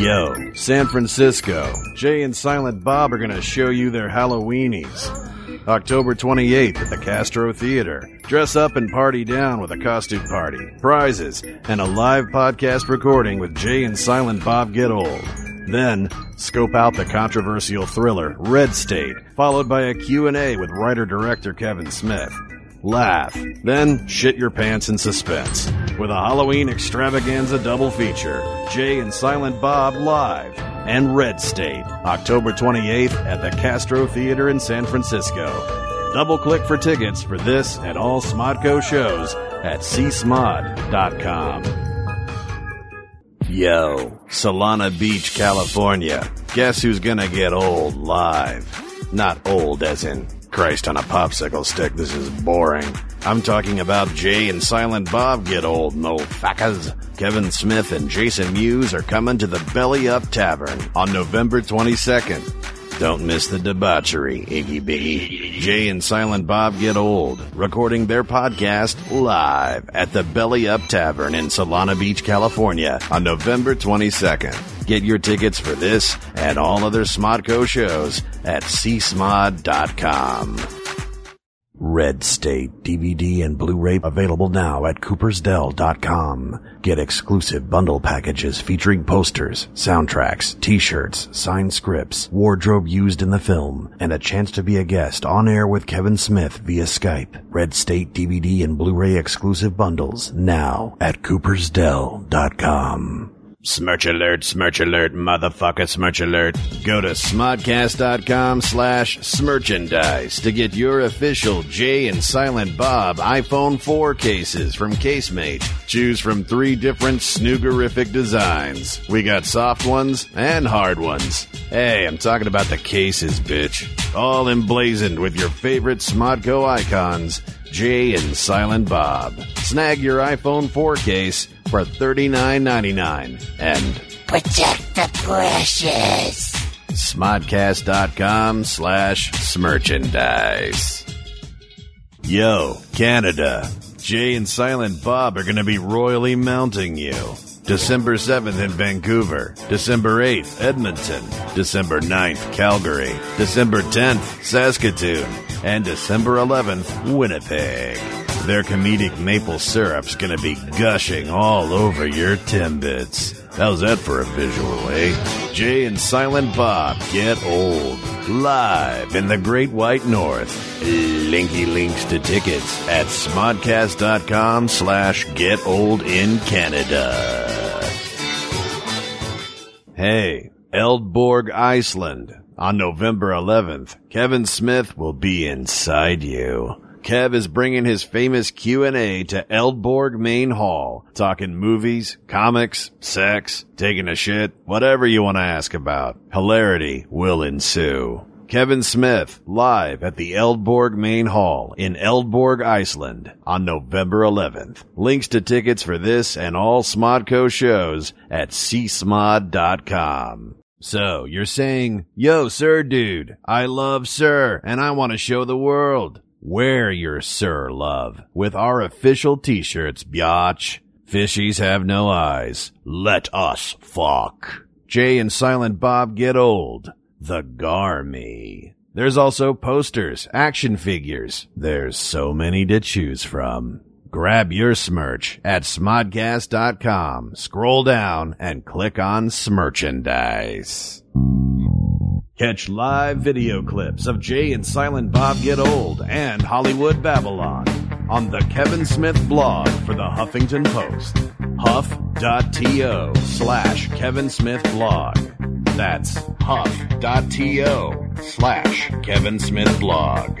Yo, San Francisco. Jay and Silent Bob are going to show you their Halloweenies. October 28th at the Castro Theater. Dress up and party down with a costume party, prizes, and a live podcast recording with Jay and Silent Bob Get Old. Then, scope out the controversial thriller Red State, followed by a Q&A with writer-director Kevin Smith. Laugh, then shit your pants in suspense. With a Halloween extravaganza double feature, Jay and Silent Bob live and Red State, October 28th at the Castro Theater in San Francisco. Double click for tickets for this and all Smodco shows at csmod.com. Yo, Solana Beach, California. Guess who's gonna get old live? Not old as in Christ on a popsicle stick, this is boring. I'm talking about Jay and Silent Bob get old, no facas. Kevin Smith and Jason Mewes are coming to the Belly Up Tavern on November 22nd. Don't miss the debauchery, Iggy Biggy. Jay and Silent Bob get old, recording their podcast live at the Belly Up Tavern in Solana Beach, California on November 22nd. Get your tickets for this and all other Smodco shows at csmod.com. Red State DVD and Blu-ray available now at coopersdell.com. Get exclusive bundle packages featuring posters, soundtracks, t-shirts, signed scripts, wardrobe used in the film, and a chance to be a guest on air with Kevin Smith via Skype. Red State DVD and Blu-ray exclusive bundles now at coopersdell.com. Smirch alert, smirch alert, motherfucker, smirch alert. Go to smodcast.com slash smirchandise to get your official Jay and Silent Bob iPhone 4 cases from Casemate. Choose from three different snoogerific designs. We got soft ones and hard ones. Hey, I'm talking about the cases, bitch. All emblazoned with your favorite Smodco icons, Jay and Silent Bob. Snag your iPhone 4 case for $39.99 and Protect the precious. smodcast.com slash smerchandise. Yo, Canada. Jay and Silent Bob are going to be royally mounting you. December 7th in Vancouver, December 8th, Edmonton, December 9th, Calgary, December 10th, Saskatoon, and December 11th, Winnipeg. Their comedic maple syrup's gonna be gushing all over your Timbits. How's that for a visual, eh? Jay and Silent Bob get old. Live in the Great White North. Linky links to tickets at smodcast.com slash get old in Canada. Hey, Eldborg, Iceland. On November 11th, Kevin Smith will be inside you. Kev is bringing his famous Q&A to Eldborg Main Hall, talking movies, comics, sex, taking a shit, whatever you want to ask about. Hilarity will ensue. Kevin Smith live at the Eldborg Main Hall in Eldborg, Iceland on November 11th. Links to tickets for this and all Smodco shows at csmod.com. So you're saying, yo, sir dude, I love sir and I want to show the world. Wear your sir love with our official t-shirts, biatch. Fishies have no eyes. Let us fuck. Jay and Silent Bob get old. The Garmy. There's also posters, action figures. There's so many to choose from. Grab your smirch at smodcast.com. Scroll down and click on Smerchandise. Catch live video clips of Jay and Silent Bob Get Old and Hollywood Babylon on the Kevin Smith blog for the Huffington Post. Huff.to slash Kevin Smith blog. That's huff.to slash Kevin Smith blog.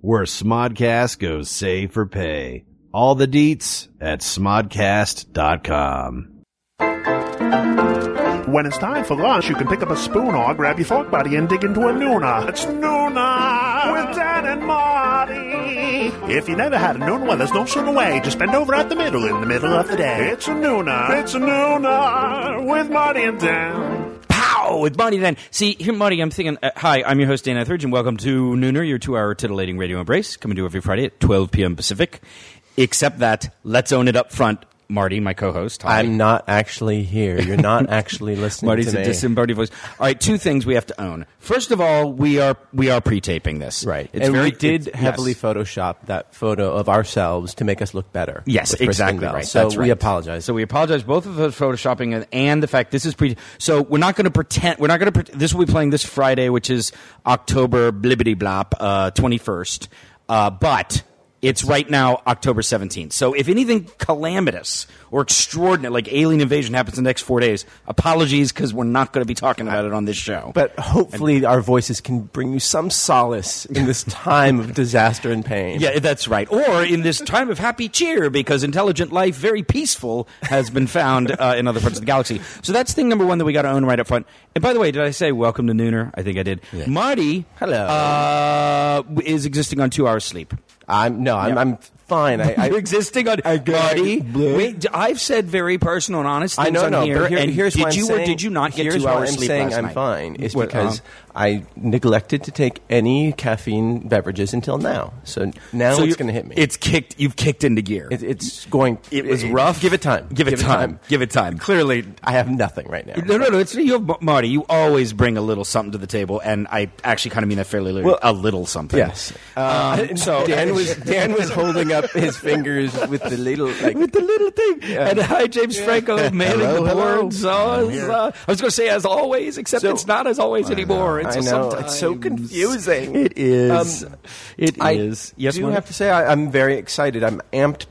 where Smodcast goes save for pay. All the deets at smodcast.com. When it's time for lunch, you can pick up a spoon or grab your fork buddy and dig into a Nooner. It's Nooner with Dan and Marty. If you never had a Nooner, well, there's no sooner way. Just bend over at the middle in the middle of the day. It's a Nooner. It's a Nooner with Marty and Dan. Pow! With Marty then. See, here, Marty, I'm thinking, uh, hi, I'm your host, Dan Etheridge, and welcome to Nooner, your two hour titillating radio embrace, coming to you every Friday at 12 p.m. Pacific. Except that, let's own it up front. Marty, my co-host. Hi. I'm not actually here. You're not actually listening Marty's to a me. disembodied voice. All right, two things we have to own. First of all, we are we are pre-taping this. right. It's and very we did heavily yes. Photoshop that photo of ourselves to make us look better. Yes, exactly right. So That's we right. apologize. So we apologize both of the photoshopping and, and the fact this is pre. So we're not going to pretend. We're not going to. Pre- this will be playing this Friday, which is October blibbity blop twenty first. Uh, but it's right now October seventeenth. So if anything calamitous or extraordinary, like alien invasion, happens in the next four days, apologies because we're not going to be talking about it on this show. but hopefully our voices can bring you some solace in this time of disaster and pain. Yeah, that's right. Or in this time of happy cheer, because intelligent life, very peaceful, has been found uh, in other parts of the galaxy. So that's thing number one that we got to own right up front. And by the way, did I say welcome to Nooner? I think I did. Marty, Hello. uh, is existing on two hours sleep. I'm no, I'm, I'm fine. I, I, You're existing on I-. Bleh. Wait, I've said very personal and honest things I know, on no, here. here, and here's did you saying, or did you not get two hours I'm sleep saying last I'm night? fine is What, because uh-huh. I neglected to take any caffeine beverages until now. So now So it's going to hit me. It's kicked. You've kicked into gear. It, it's going. It was rough. Give it time. Give it time. Give it time. Clearly, I have nothing right now. No, no, no. It's you, have, Marty. You always bring a little something to the table, and I actually kind of mean that fairly literally. Well, a little something. Yes. Um, so Dan was Dan was holding up his fingers with the little like with the little thing. And hi, James Franco, manning Hello, the hello. board. Uh, I was going to say as always, except So- it's not as always anymore. It's I know sometimes. it's so confusing. It is. Um, it I is. Yes, do Marty? have to say I, I'm very excited. I'm amped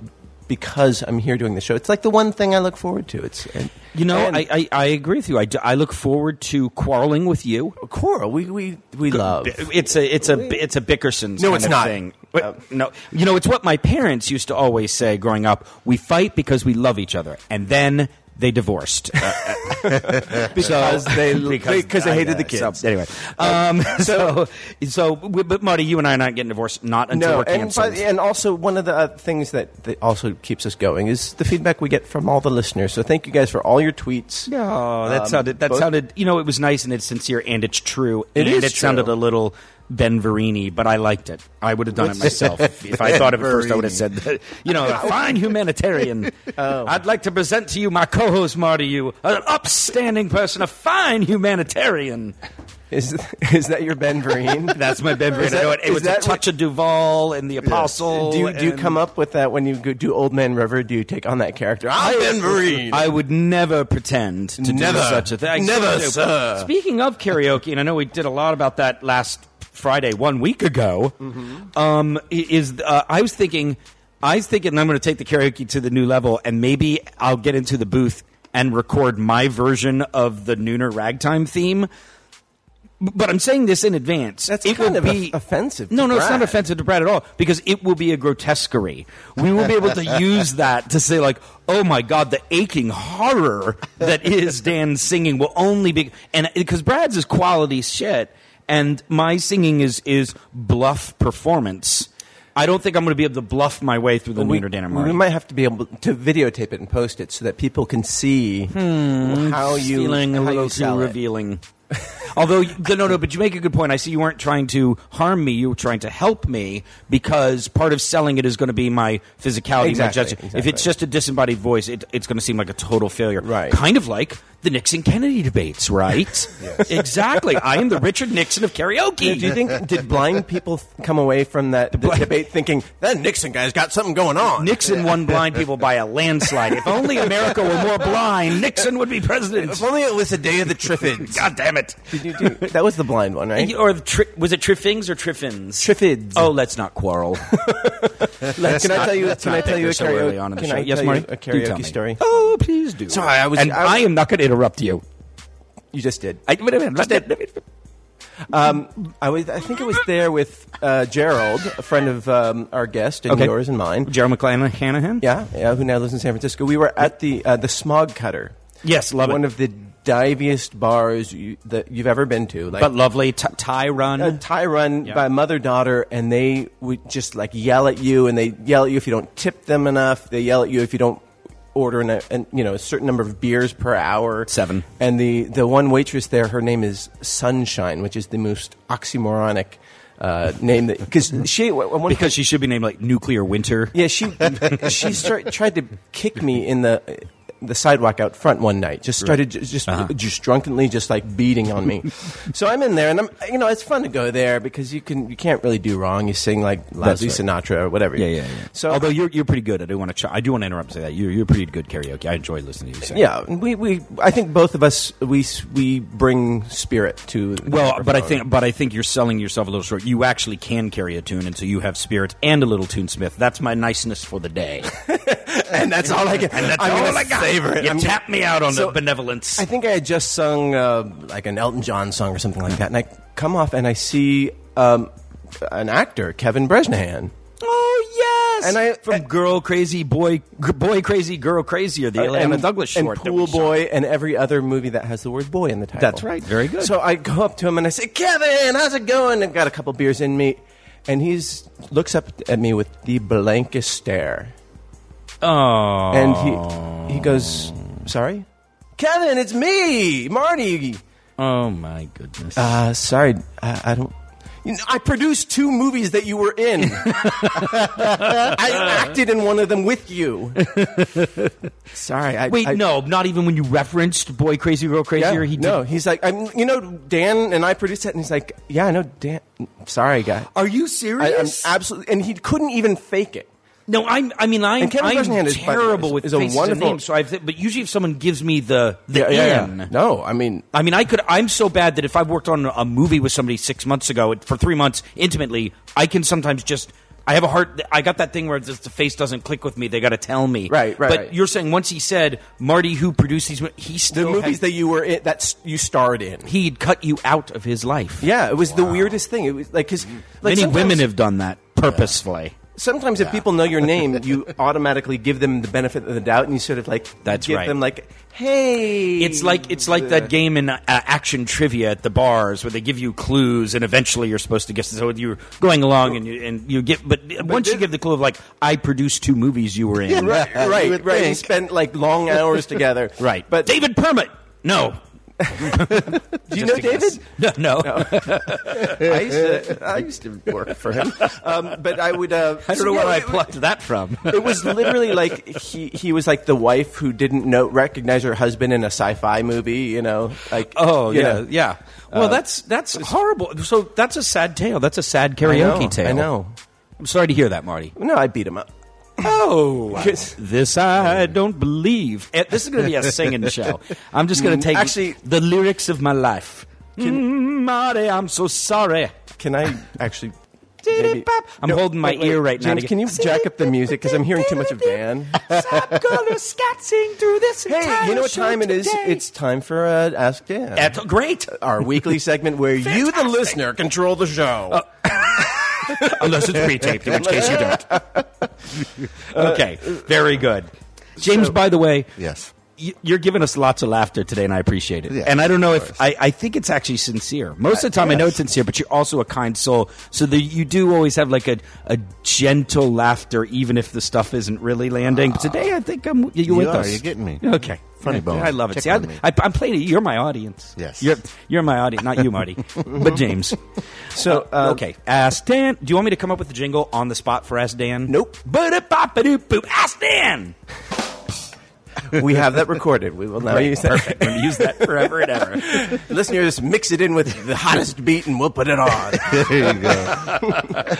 because I'm here doing the show. It's like the one thing I look forward to. It's and, You know, and I, I, I agree with you. I, do- I look forward to quarreling with you. Quarrel We we we love. It's a it's a it's a Bickerson's No, it's not. thing. But, no, you know it's what my parents used to always say growing up. We fight because we love each other, and then they divorced Because they- because they hated the so, kids. anyway, um, so so but Marty, you and I are not getting divorced not until No, we're and, canceled. and also one of the uh, things that, that also keeps us going is the feedback we get from all the listeners. So thank you guys for all your tweets. Oh, that Um, sounded that both- sounded. You know, it was nice and it's sincere and it's true. It and is it sounded a little Ben Vereen, but I liked it. I would have done it myself if, if I thought of it first. I would have said, that, you know, a fine humanitarian. Oh. I'd like to present to you my co-host Marty, you an upstanding person, a fine humanitarian. Is is that your Ben Vereen? That's my Ben Vereen. That- I know it, it is was a that touch of Duvall and the Apostle. do you, do you come up with that when you go, do Old Man River? Do you take on that character? I'm Ben Vereen. I would never pretend to Never. do such a thing. I Never, sir. Speaking of karaoke, and I know we did a lot about that last Friday, one week ago. Mm-hmm. Um, is uh, I was thinking, I was thinking, I'm going to take the karaoke to the new level, and maybe I'll get into the booth and record my version of the Nooner Ragtime theme. But I'm saying this in advance. That's it kind of be off- offensive to No, no, it's not Brad. offensive to Brad at all because it will be a grotesquerie. We will be able to use that to say like, "Oh my God, the aching horror that is Dan singing will only be." And because Brad's is quality shit, and my singing is is bluff performance. I don't think I'm going to be able to bluff my way through the we, Dan and we might have to be able to videotape it and post it so that people can see hmm, how you feeling a how little you too sell it. Although, no, no, but you make a good point. I see you weren't trying to harm me; you were trying to help me because part of selling it is going to be my physicality, my Exactly. If it's just a disembodied voice, it, it's going to seem like a total failure. Right. Kind of like the Nixon Kennedy debates, right? Exactly. I am the Richard Nixon of karaoke. Do you think did blind people th- come away from that debate thinking that Nixon guy's got something going on? Nixon won blind people by a landslide. If only America were more blind, Nixon would be president. If only it was the day of the Triffids. God damn it. Did you do, that was the blind one, right? Or the tri- was it Triffings or Triffins? Triffids. Oh, let's not quarrel. Let- can I not- tell you? let's Can I not tell you a bicker so early karaoke? on in the Can show. I Yes, tell Marty? you a Do tell karaoke me. story? Oh, please do. Sorry, I was- and I was- I am not going to interrupt you. You just did. I, wait a minute. Let that- Um, I was. I think it was there with uh, Gerald, a friend of um, our guest and Okay. yours and mine. Gerald McClanahan? Hanahan? Yeah, yeah, who now lives in San Francisco. We were at the uh, the Smog Cutter. Yes, love one it. of the diviest bars you, that you've ever been to. Like but lovely t- Thai run. a Thai run by mother daughter, and they would just like yell at you, and they yell at you if you don't tip them enough. They yell at you if you don't order an, an, you know a certain number of beers per hour. Seven. And the the one waitress there, her name is Sunshine, which is the most oxymoronic uh, name that because she because she should be named like Nuclear Winter. yeah, she she start, tried to kick me in the the sidewalk out front one night. Just started ju- just Uh-huh. just drunkenly just like beating on me. so I'm in there, and I'm you know it's fun to go there because you can you can't really do wrong. You sing like Leslie right. Sinatra or whatever. Yeah, yeah, yeah. So although you're you're pretty good, I do want to ch- I do want to interrupt and say that you're you're pretty good karaoke. I enjoy listening to you sing. yeah, we, we I think both of us we we bring spirit to Well, but I think, but I think you're selling yourself a little short. You actually can carry a tune, and so you have spirit and a little tune, Smith. That's my niceness for the day. and that's all I can. And that's I'm all gonna I got. savor it. You I'm- tap me out on So, the benevolence. I think I had just sung uh, like an Elton John song or something like that, and I come off and I see um, an actor, Kevin Bresnahan. oh yes, And I- from Girl Crazy Boy, G- Boy Crazy Girl Crazy, or the Alabama Douglas and short, that Pool. Boy, and every other movie that has the word boy in the title. That's right. Very good. So I go up to him and I say, Kevin, how's it going? And got a couple beers in me, and he's looks up at me with the blankest stare, Oh, and he he goes, "Sorry, Kevin, it's me, Marty." oh my goodness. Uh, sorry, I, I don't. You know, I produced two movies that you were in. I acted in one of them with you. Sorry, I Wait, I, no, not even when you referenced Boy Crazy Girl Crazy. Yeah, or he no, he's like, I'm, you know, Dan and I produced it, and he's like, yeah, I know, Dan. Sorry, guy. Are you I, I'm serious? absolutely, and he couldn't even fake it. No, I'm. I mean, I'm. And Kevin I'm Bresnahan is, by the way, terrible is- with is a faces and wonderful- names. So I've. But usually, if someone gives me the the in, No, I mean, I mean, I could. I'm so bad that if I've worked on a movie with somebody six months ago for three months intimately, I can sometimes just. I have a heart. I got that thing where just the face doesn't click with me. They got to tell me. Right, right, But right. you're saying once he said Marty, who produced these, mo- he the still movies had, that you were in, that s- you starred in. he'd cut you out of his life. Yeah, it was the weirdest thing. It was like because like Many sometimes- women have done that purposefully. Sometimes if people know your name, you automatically give them the benefit of the doubt, and you sort of like That's give right. them like, hey, It's like it's like that game in uh, action trivia at the bars where they give you clues and eventually you're supposed to guess. So you're going along and you and you get, but, once you give the clue of like I produced two movies you were in, right, right, right. Spent like long hours together, right? But David Permut, no. do you know David? No, no. I used to, I used to work for him, um, but I would. Uh, I don't know yeah, where I plucked that from. It was literally like he he was like the wife who didn't know recognize her husband in a sci-fi movie. You know, like Oh yeah, know. yeah. Well, Uh, that's that's horrible. So that's a sad tale. That's a sad I karaoke know, tale. I know. I'm sorry to hear that, Marty. No, I beat him up. Oh, this I don't believe. Eh, This is going to be a singing show. I'm just going to take Actually- the lyrics of my life. Mm, Marty, I'm so sorry. Can I actually? maybe- I'm holding my wait, wait. ear right now James, to can you jack up the music because I'm hearing too much of Dan? scatzing through this Hey, you know what time it is? It's time for uh, Ask Dan, That's great. our weekly segment where you, the listener, control the show. Unless it's pre-taped, in which case you don't. Uh, okay, very good. James, by the way, Yes. You're giving us lots of laughter today, and I appreciate it. Yeah, and I don't know if. I, I think it's actually sincere. Most of the time, I know it's sincere, but you're also a kind soul. So that you do always have like a, a gentle laughter, even if the stuff isn't really landing. But today, I think I'm you're You with are, us. you're getting me. Okay, Funny Yeah, bone. I love it. Check See, I, I, I'm playing it. You're my audience. Yes. you're you're my audience, not you, Marty, but James. So, uh, okay, Ask Dan. Do you want me to come up with a jingle on the spot for Ask Dan? Nope. Ask Dan. We have that recorded. We will now use that. Perfect. We're going to use that forever and ever. Listeners, mix it in with the hottest beat, and we'll put it on. There you go.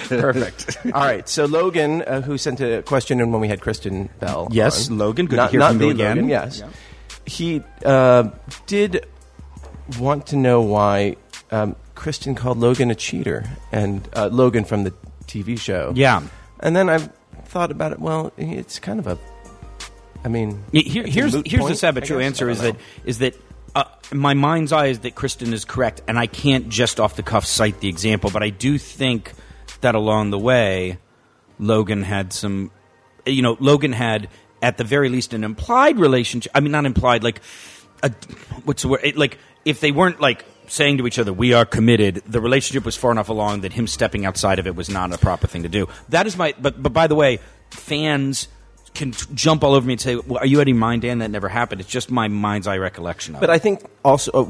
Perfect. All right. So Logan, uh, who sent a question in when we had Kristen Bell. Yes, on. Logan, good to hear not from you again. Logan, yes. Yeah. He uh, did want to know why um, Kristen called Logan a cheater, and uh, Logan from the TV show. Yeah. And then I thought about it. Well, it's kind of a. I mean, Here, here's here's the point, sad but true answer is that is that uh, my mind's eye is that Kristen is correct, and I can't just off the cuff cite the example, but I do think that along the way, Logan had some, you know, Logan had at the very least an implied relationship. I mean, not implied, like a what's the word? It, like if they weren't like saying to each other, "We are committed," the relationship was far enough along that him stepping outside of it was not a proper thing to do. That is my. But but by the way, fans can t- jump all over me and say, well, "Are you out of your mind, Dan? That never happened." It's just my mind's eye recollection of But it. I think also uh,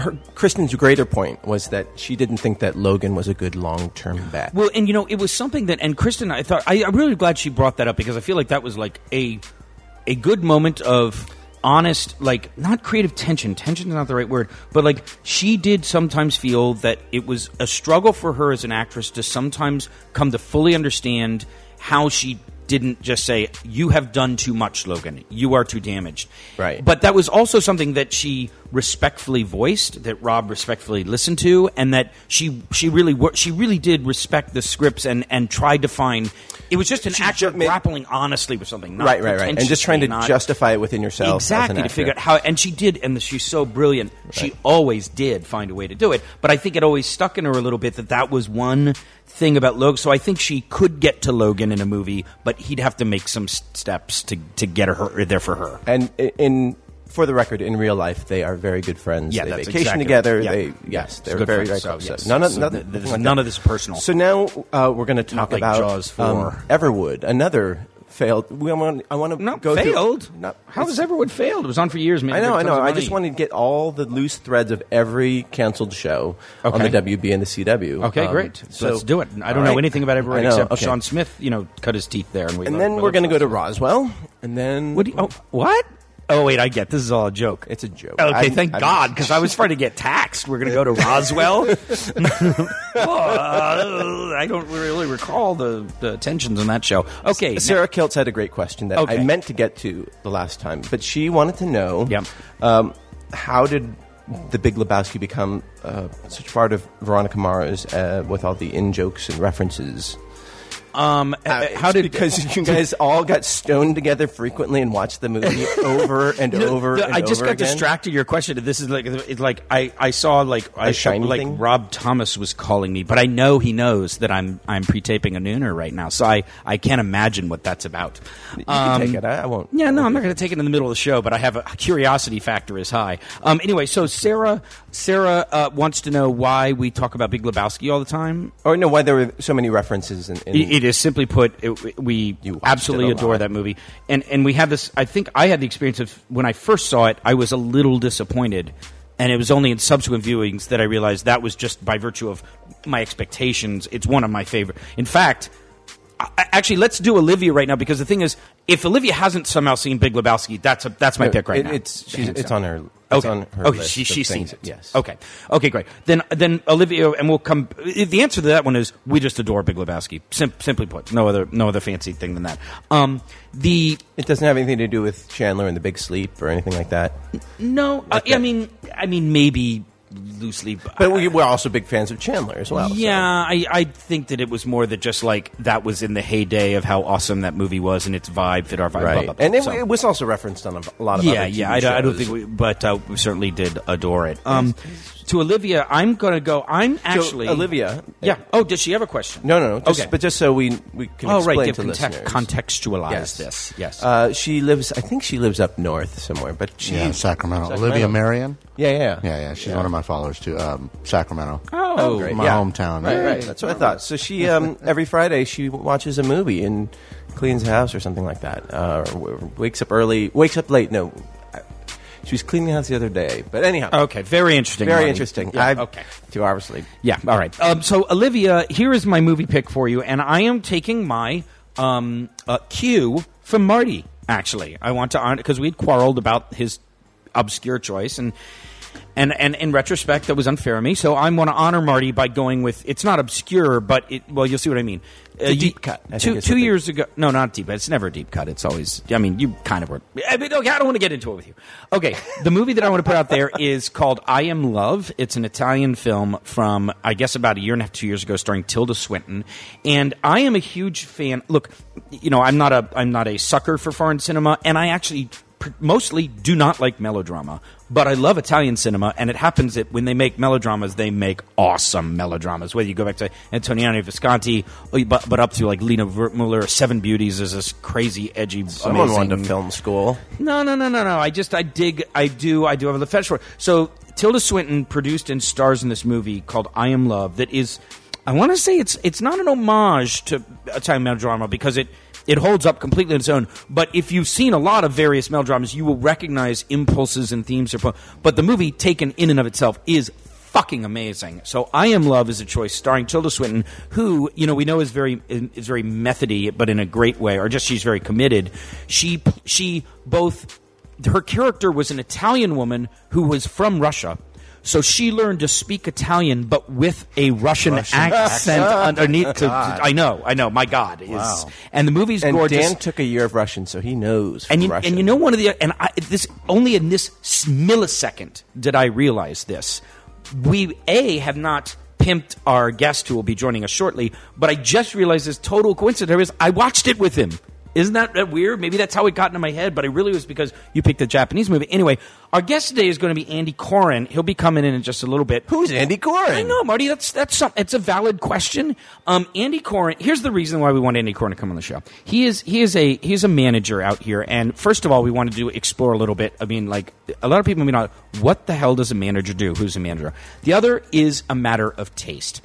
her Kristen's greater point was that she didn't think that Logan was a good long term bet. Well, and you know, it was something that, and Kristen, I thought, I, I'm really glad she brought that up because I feel like that was like a, a good moment of honest, like not creative tension. Tension is not the right word, but like she did sometimes feel that it was a struggle for her as an actress to sometimes come to fully understand how she didn't just say, "You have done too much, Logan. You are too damaged." Right. But that was also something that she respectfully voiced, that Rob respectfully listened to, and that she she really she really did respect the scripts and and tried to find. It was just an actor ju- made- grappling honestly with something, not right, right, right, and just trying to not- justify it within yourself. exactly to figure out how and she did and she's so brilliant. She always did find a way to do it. But i think it always stuck in her a little bit that that was one thing about logan. So i think she could get to logan in a movie but he'd have to make some steps to, to get her there for her. And in for the record, in real life, they are very good friends. Yeah, they that's vacation exactly together. right. Yeah. They yes, they're good very so, close. yes. None of So none, th- nothing like none of this is personal. So now uh, we're going to talk like about Jaws 4. um, Everwood, another failed. We want. I want to not go through- failed not- how has everyone failed it was on for years man I know, I know. I just wanted to get all the loose threads of every canceled show on the WB and the CW. Okay, Um, great. so Let's do it. I don't all know right. anything about Everwood except okay. Sean Smith. You know, cut his teeth there, and we. And then we we're going to go to Roswell, and then What? Do you, oh, what? Oh wait, I get this is all a joke. It's a joke. Okay, I'm- thank I'm- God, because I was afraid to get taxed. We're going to go to Roswell. Oh, I don't really recall the, the tensions on that show. Okay, Sarah Kiltz had a great question that Okay. I meant to get to the last time, but she wanted to know Yep. um, how did the Big Lebowski become uh, such part of Veronica Mars uh, with all the in jokes and references? Um, uh, how did because you guys all got stoned together frequently and watched the movie over and No, over? no, and I just over got again? distracted. Your question. This is like it's like I, I saw like I shiny like thing? Rob Thomas was calling me, but I know he knows that I'm I'm pre-taping a nooner right now, so I, I can't imagine what that's about. You can take it. I, I won't. Yeah, no, I'm not going to take it in the middle of the show, but I have a curiosity factor is high. Um, anyway, so Sarah Sarah uh, wants to know why we talk about Big Lebowski all the time. Or no, why there were so many references in. in It- it is simply put, it, we absolutely adore that movie, and and we have this. I think I had the experience of when I first saw it, I was a little disappointed, and it was only in subsequent viewings that I realized that was just by virtue of my expectations. It's one of my favorite. In fact. I, actually, let's do Olivia right now because the thing is, if Olivia hasn't somehow seen Big Lebowski, that's a, that's my pick right It- now. It's she's, it's on her. It's Okay. on her okay. list She, of she's seen it. Yes. Okay. Okay. Great. Then then Olivia, and we'll come. The answer to that one is we just adore Big Lebowski. Sim- simply put, no other no other fancy thing than that. Um, the It doesn't have anything to do with Chandler and the Big Sleep or anything like that. no, I, I mean, I mean maybe loosely, But we, we're also big fans of Chandler as well. so- Yeah, I, I think that it was more that just like that was in the heyday of how awesome that movie was and its vibe fit our vibe. right. blah, blah. and it, So- it was also referenced on a, a lot of yeah, other yeah. I, don't- I don't think, we, but uh, we certainly did adore it. Um, to Olivia, I'm going to go. I'm So, actually Olivia. Yeah. Oh, does she have a question? No, no, no. Just, okay. But just so we we can oh, explain right. Give to context, listeners. contextualize Yes. this. Yes. Uh, she lives. I think she lives up north somewhere. But she. Yeah, Sacramento. Sacramento. Olivia Marion. Yeah, yeah, Yeah, yeah. She's one of my followers too. Um, Sacramento. oh, great. my yeah. hometown. Right, yeah. right. That's what I thought. So she um, every Friday she watches a movie and cleans the house or something like that. Uh, or w- wakes up early. Wakes up late. No, I- she was cleaning the house the other day. But anyhow, Okay. Very interesting. very interesting. Yeah, I- okay. Two hours sleep. Yeah. All right. Um, so Olivia, here is my movie pick for you, and I am taking my um, uh, cue from Marty. Actually, I want to honor because we had quarreled about his obscure choice, and and and in retrospect, that was unfair of me. So I want to honor Marty by going with it's not obscure, but it well, you'll see what I mean. Uh, a ye- deep cut. I Two two years ago, no, not deep. It's never a deep cut. It's always. I mean, you kind of were. I mean, okay, I don't want to get into it with you. Okay, the movie that I want to put out there is called I Am Love. It's an Italian film from I guess about a year and a half, two years ago, starring Tilda Swinton. And I am a huge fan. Look, you know, I'm not a I'm not a sucker for foreign cinema, and I actually mostly do not like melodrama, but I love Italian cinema, and it happens that when they make melodramas, they make awesome melodramas. Whether you go back to Antonioni Visconti, but, but up to like Lina Wertmuller, Seven Beauties is this crazy, edgy, Someone amazing. went to film school. No, no, no, no, no. I just I dig. I do. I do have a fetish for it. So Tilda Swinton produced and stars in this movie called I Am Love. That is, I want to say it's it's not an homage to Italian melodrama because it. It holds up completely on its own, but if you've seen a lot of various melodramas, you will recognize impulses and themes. But the movie, taken in and of itself, is fucking amazing. So I Am Love is a choice starring Tilda Swinton, who you know we know is very is very methody, but in a great way, or just she's very committed. She she both her character was an Italian woman who was from Russia. So she learned to speak Italian, but with a Russian, accent underneath. To, oh, I know, I know. My God, is Wow. and the movie's And gorgeous. Dan took a year of Russian, so he knows. And you, Russian. and you know one of the and I, this only in this millisecond did I realize this. We a have not pimped our guest who will be joining us shortly, but I just realized this total coincidence. I watched it with him. Isn't that that weird? Maybe that's how it got into my head, but it really was because you picked a Japanese movie. Anyway, our guest today is going to be Andy Corin. He'll be coming in in just a little bit. Who's Andy Corin? I know, Marty. That's that's some, it's a valid question. Um, Andy Corin. Here's the reason why we want Andy Corin to come on the show. He is he is a he's a manager out here, and first of all, we wanted to explore a little bit. I mean, like a lot of people may not. What the hell does a manager do? Who's a manager? The other is a matter of taste.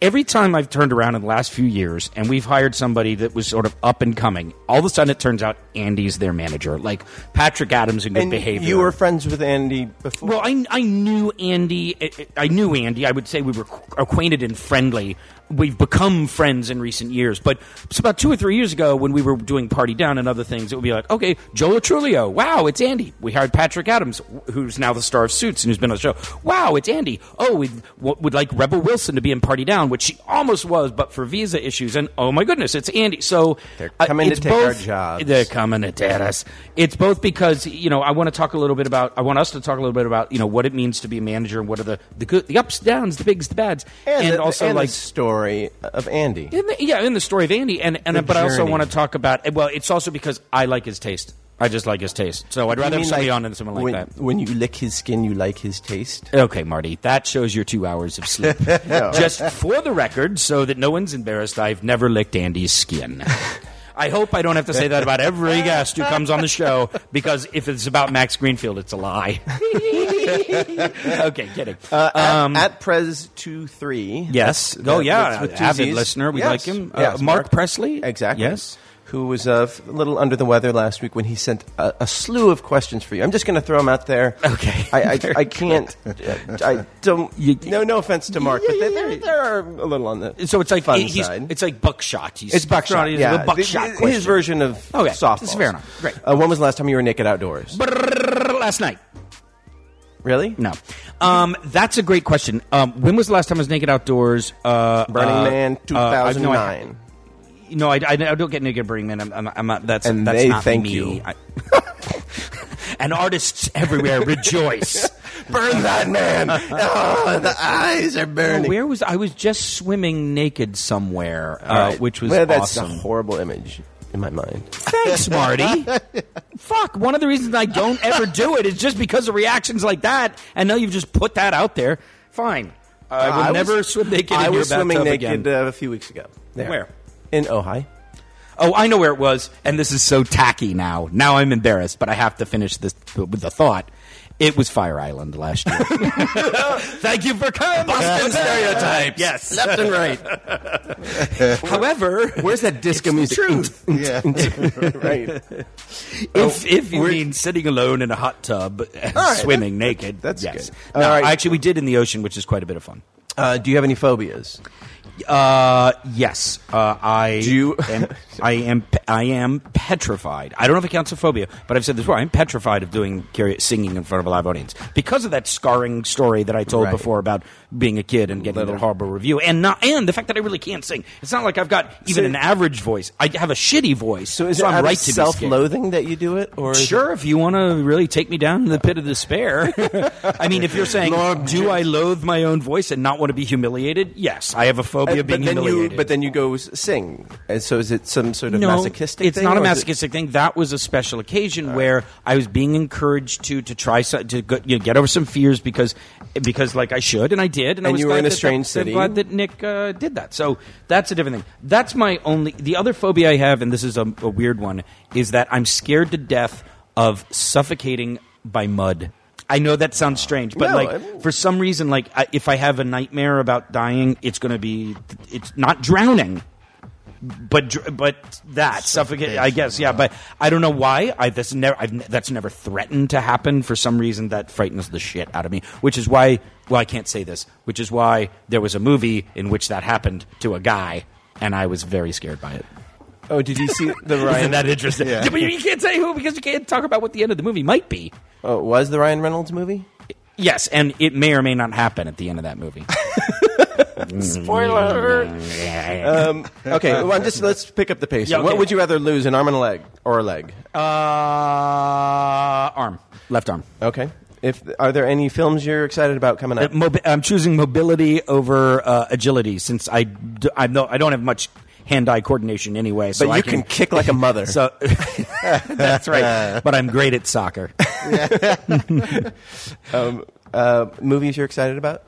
Every time I've turned around in the last few years and we've hired somebody that was sort of up and coming, all of a sudden it turns out Andy's their manager. Like Patrick Adams in Good and Behavior. you were friends with Andy before. Well, I, I knew Andy. I- I knew Andy. I would say we were acquainted and friendly. We've become friends in recent years. But it's about two or three years ago when we were doing Party Down and other things, it would be like, okay, Joe Lo Truglio. Wow, it's Andy. We hired Patrick Adams, who's now the star of Suits and who's been on the show. Wow, it's Andy. Oh, we would like Rebel Wilson to be in Party Down, which she almost was, but for visa issues. And oh my goodness, it's Andy. So They're uh, coming to it's take our both- jobs. They're coming to get us. It's both because you know I want to talk a little bit about. I want us to talk a little bit about you know what it means to be a manager and what are the the good, the ups, downs, the bigs, the bads, and, the, also and like the story of Andy. in the, yeah, in the story of Andy, and, and The but I also journey. want to talk about. Eh, well, it's also because I like his taste. I just like his taste, so I'd rather You have mean somebody like on than someone like when, that. When you lick his skin, you like his taste. Okay, Marty, that shows your two hours of sleep. Just for the record, so that no one's embarrassed, I've never licked Andy's skin. I hope I don't have to say that about every guest who comes on the show, because if it's about Max Greenfield, it's a lie. okay, kidding. Uh, at, Um, at Prez two three. yes. Oh, yeah. that's with two Avid Zs. listener. We Yes. like him. Uh, Yes, Mark Presley? Exactly. Yes. Who was uh, a little under the weather last week when he sent a, a slew of questions for you. I'm just going to throw them out there. Okay. I, I, I can't. I don't. You- no, no offense to Mark, Yeah, but they, they're, yeah. they're a little on the So it's like fun he's, side. it's like buckshot. He's It's buckshot. He's Yeah, buckshot. The- his version of Okay, softball. is fair enough. Great. Uh, when was the last time you were naked outdoors? Brrr, last night. really? No. Um, that's a great question. Um, when was the last time I was naked outdoors? Uh, Burning uh, Man, uh, I- no, I- 2009. No, I, I, I don't get naked at Burning Man. I'm, I'm, I'm not. That's And that's they not thank me. you. I- and artists everywhere rejoice. Burn that man! oh, the eyes are Oh, burning. where was I? Was just swimming naked somewhere, All uh, right. which was well, that's awesome. a horrible image in my mind. Thanks, Marty. Fuck. One of the reasons I don't ever do it is just because of reactions like that. And now you've just put that out there. Fine. I will I was- never swim naked I in your was swimming naked again. uh, a few weeks ago. There. Where? In Ojai. Oh, I know where it was, and this is so tacky now. Now I'm embarrassed, but I have to finish this with the thought. It was Fire Island last year. Thank you for coming. Boston stereotypes. Yes. Left and right. However, Where's that disco music? Truth. yeah. right. if if you mean sitting alone in a hot tub and right, swimming naked, that's yes. good. No, All right. actually, we did in the ocean, which is quite a bit of fun. Uh, do you have any phobias? Uh, yes. Uh, I Do you- am, I am I am petrified. I don't know if it counts as phobia, but I've said this before. I'm petrified of doing singing in front of a live audience because of that scarring story that I told Right. before about being a kid and getting that horrible review, and not and the fact that I really can't sing. It's not like I've got even an average voice. I have a shitty voice, So is it I'm out right of to be scared. self-loathing that you do it, or is Sure, if you want to really take me down in the pit of despair. I mean, if you're saying, do I loathe my own voice and not want to be humiliated? Yes, I have a phobia phobia of being but then humiliated. you, but then you go sing. And so is it some sort of no, masochistic? It's thing, not a or it- masochistic thing. That was a special occasion where I was being encouraged to to try so, to go, you know, get over some fears because because like I should and I did and, I was you were in a strange that- city. glad that Nick uh, did that. So that's a different thing. That's my only. The other phobia I have, and this is a, a weird one, is that I'm scared to death of suffocating by mud. I know that sounds strange, but No, like I mean- for some reason, like I, if I have a nightmare about dying, it's going to be it's not drowning but dr- but that suffocate. I guess yeah, but I don't know why. I that's never I've, ne- that's never threatened to happen for some reason. That frightens the shit out of me. Which is why. Well, I can't say this. Which is why there was a movie in which that happened to a guy, and I was very scared by it. Oh, did you see the Ryan? Isn't that interesting? Yeah. but you can't say who because you can't talk about what the end of the movie might be. oh, was the Ryan Reynolds movie? Yes, and it may or may not happen at the end of that movie. Spoiler. um, okay, well, just let's pick up the pace. Yeah, What would you rather lose, an arm and a leg, or a leg? Uh, arm, left arm. Okay. If are there any films you're excited about coming Uh, up? mobi- I'm choosing mobility over uh, agility since I, d- I, know, I don't have much hand-eye coordination anyway. So but you can kick like a mother. So that's right. But I'm great at soccer. um, uh, movies you're excited about?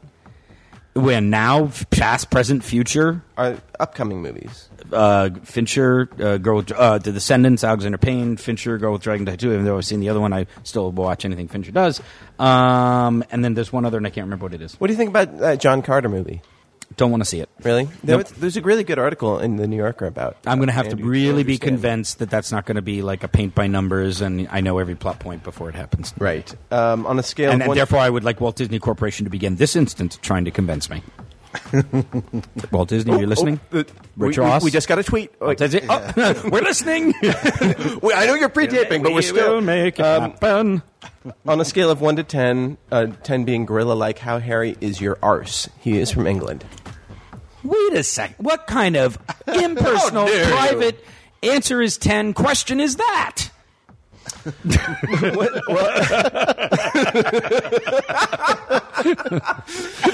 when now, past, present, future. Are upcoming movies? Uh, Fincher, uh, Girl, with, uh, The Descendants, Alexander Payne, Fincher, Girl with Dragon Tattoo. Even though I've seen the other one, I still will watch anything Fincher does. Um, and then there's one other, and I can't remember what it is. What do you think about that John Carter movie? Don't want to see it. Really? There Nope. was- there's a really good article in the New Yorker about. I'm going to have to Andrew really be convinced that that's not going to be like a paint by numbers, and I know every plot point before it happens. Right. Um, on a scale And, of and one, therefore, I would like Walt Disney Corporation to begin this instant trying to convince me. Walt Disney, you're listening? Oh, uh, we, Rich we- Ross? we just got a tweet. Walt Disney- oh, we're listening. Wait, I know you're pre-taping, but we're still um, happen. on a scale of one to ten. Uh, ten being gorilla-like. How hairy is your arse? He is from England. Wait a sec. What kind of impersonal, dare you. private answer is 10 question is that?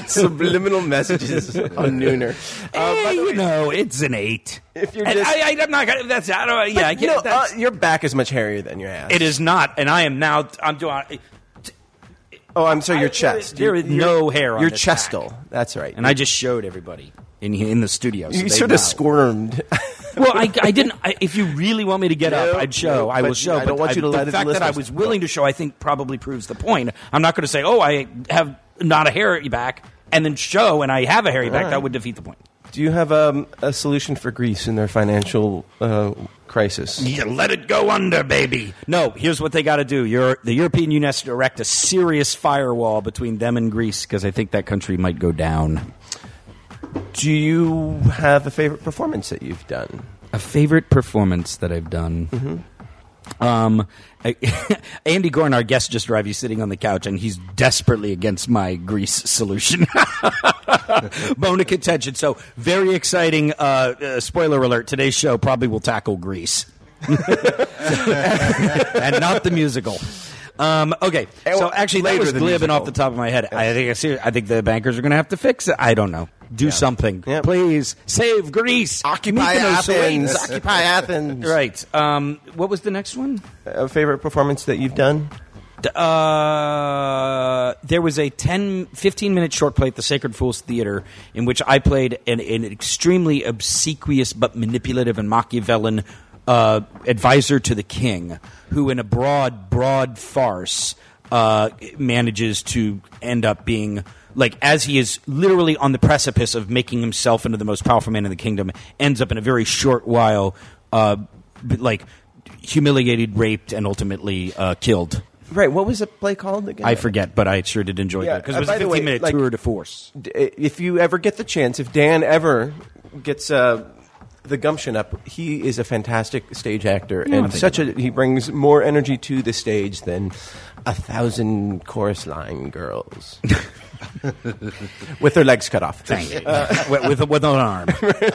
Subliminal messages on Nooner. Eh, you know, it's an 8. If you're And just- I, I, I'm not gonna, that's, I don't, yeah, I But, get no, that's- uh, your back is much hairier than your ass. It is not, and I am now, I'm doing, Oh, I'm sorry, your I- chest. there is Your- no hair on Your this chestal. That's right. and I just showed everybody in, in the studio. so you sort know. of squirmed. Well, I, I didn't. I, if you really want me to get No, up, I'd show. no, I will but show. I don't but want you to the let the fact that I was willing to show, I think, probably proves the point. I'm not going to say, "Oh, I have not a hairy back," and then show, and I have a hairy back. That would defeat the point. Do you have um, a solution for Greece in their financial uh, crisis? Yeah, let it go under, baby. No, here's what they got to do. You're, the European Union has to erect a serious firewall between them and Greece because I think that country might go down. Do you have a favorite performance that you've done? A favorite performance that I've done. Um, I- Andy Gorn, our guest, just arrived. He's sitting on the couch, and he's desperately against my grease solution. Bone of contention. So, very exciting. Uh, uh, spoiler alert: today's show probably will tackle grease, and not the musical. Um, okay, so actually, that Later was glib and off the top of my head. I think I see. I think the bankers are going to have to fix it. I don't know. Do something, Yep. please. Save Greece. Occupy Mykonos Athens. Occupy Athens. Right. Um, what was the next one? A favorite performance that you've done? Uh, there was a 10, 15 minute short play at the Sacred Fools Theater in which I played an, an extremely obsequious but manipulative and Machiavellian uh, advisor to the king, who, in a broad, broad farce, uh, manages to end up being like as he is literally on the precipice of making himself into the most powerful man in the kingdom, ends up in a very short while, uh, like humiliated, raped, and ultimately uh, killed. Right. What was the play called again? I forget, but I sure did enjoy Yeah, that because uh, it was a 15 way, minute like- tour de force. D- If you ever get the chance, if Dan ever gets uh, the gumption up, he is a fantastic stage actor, I'll and such a he brings more energy to the stage than a thousand chorus line girls with their legs cut off. Thank you. with, with, with an arm.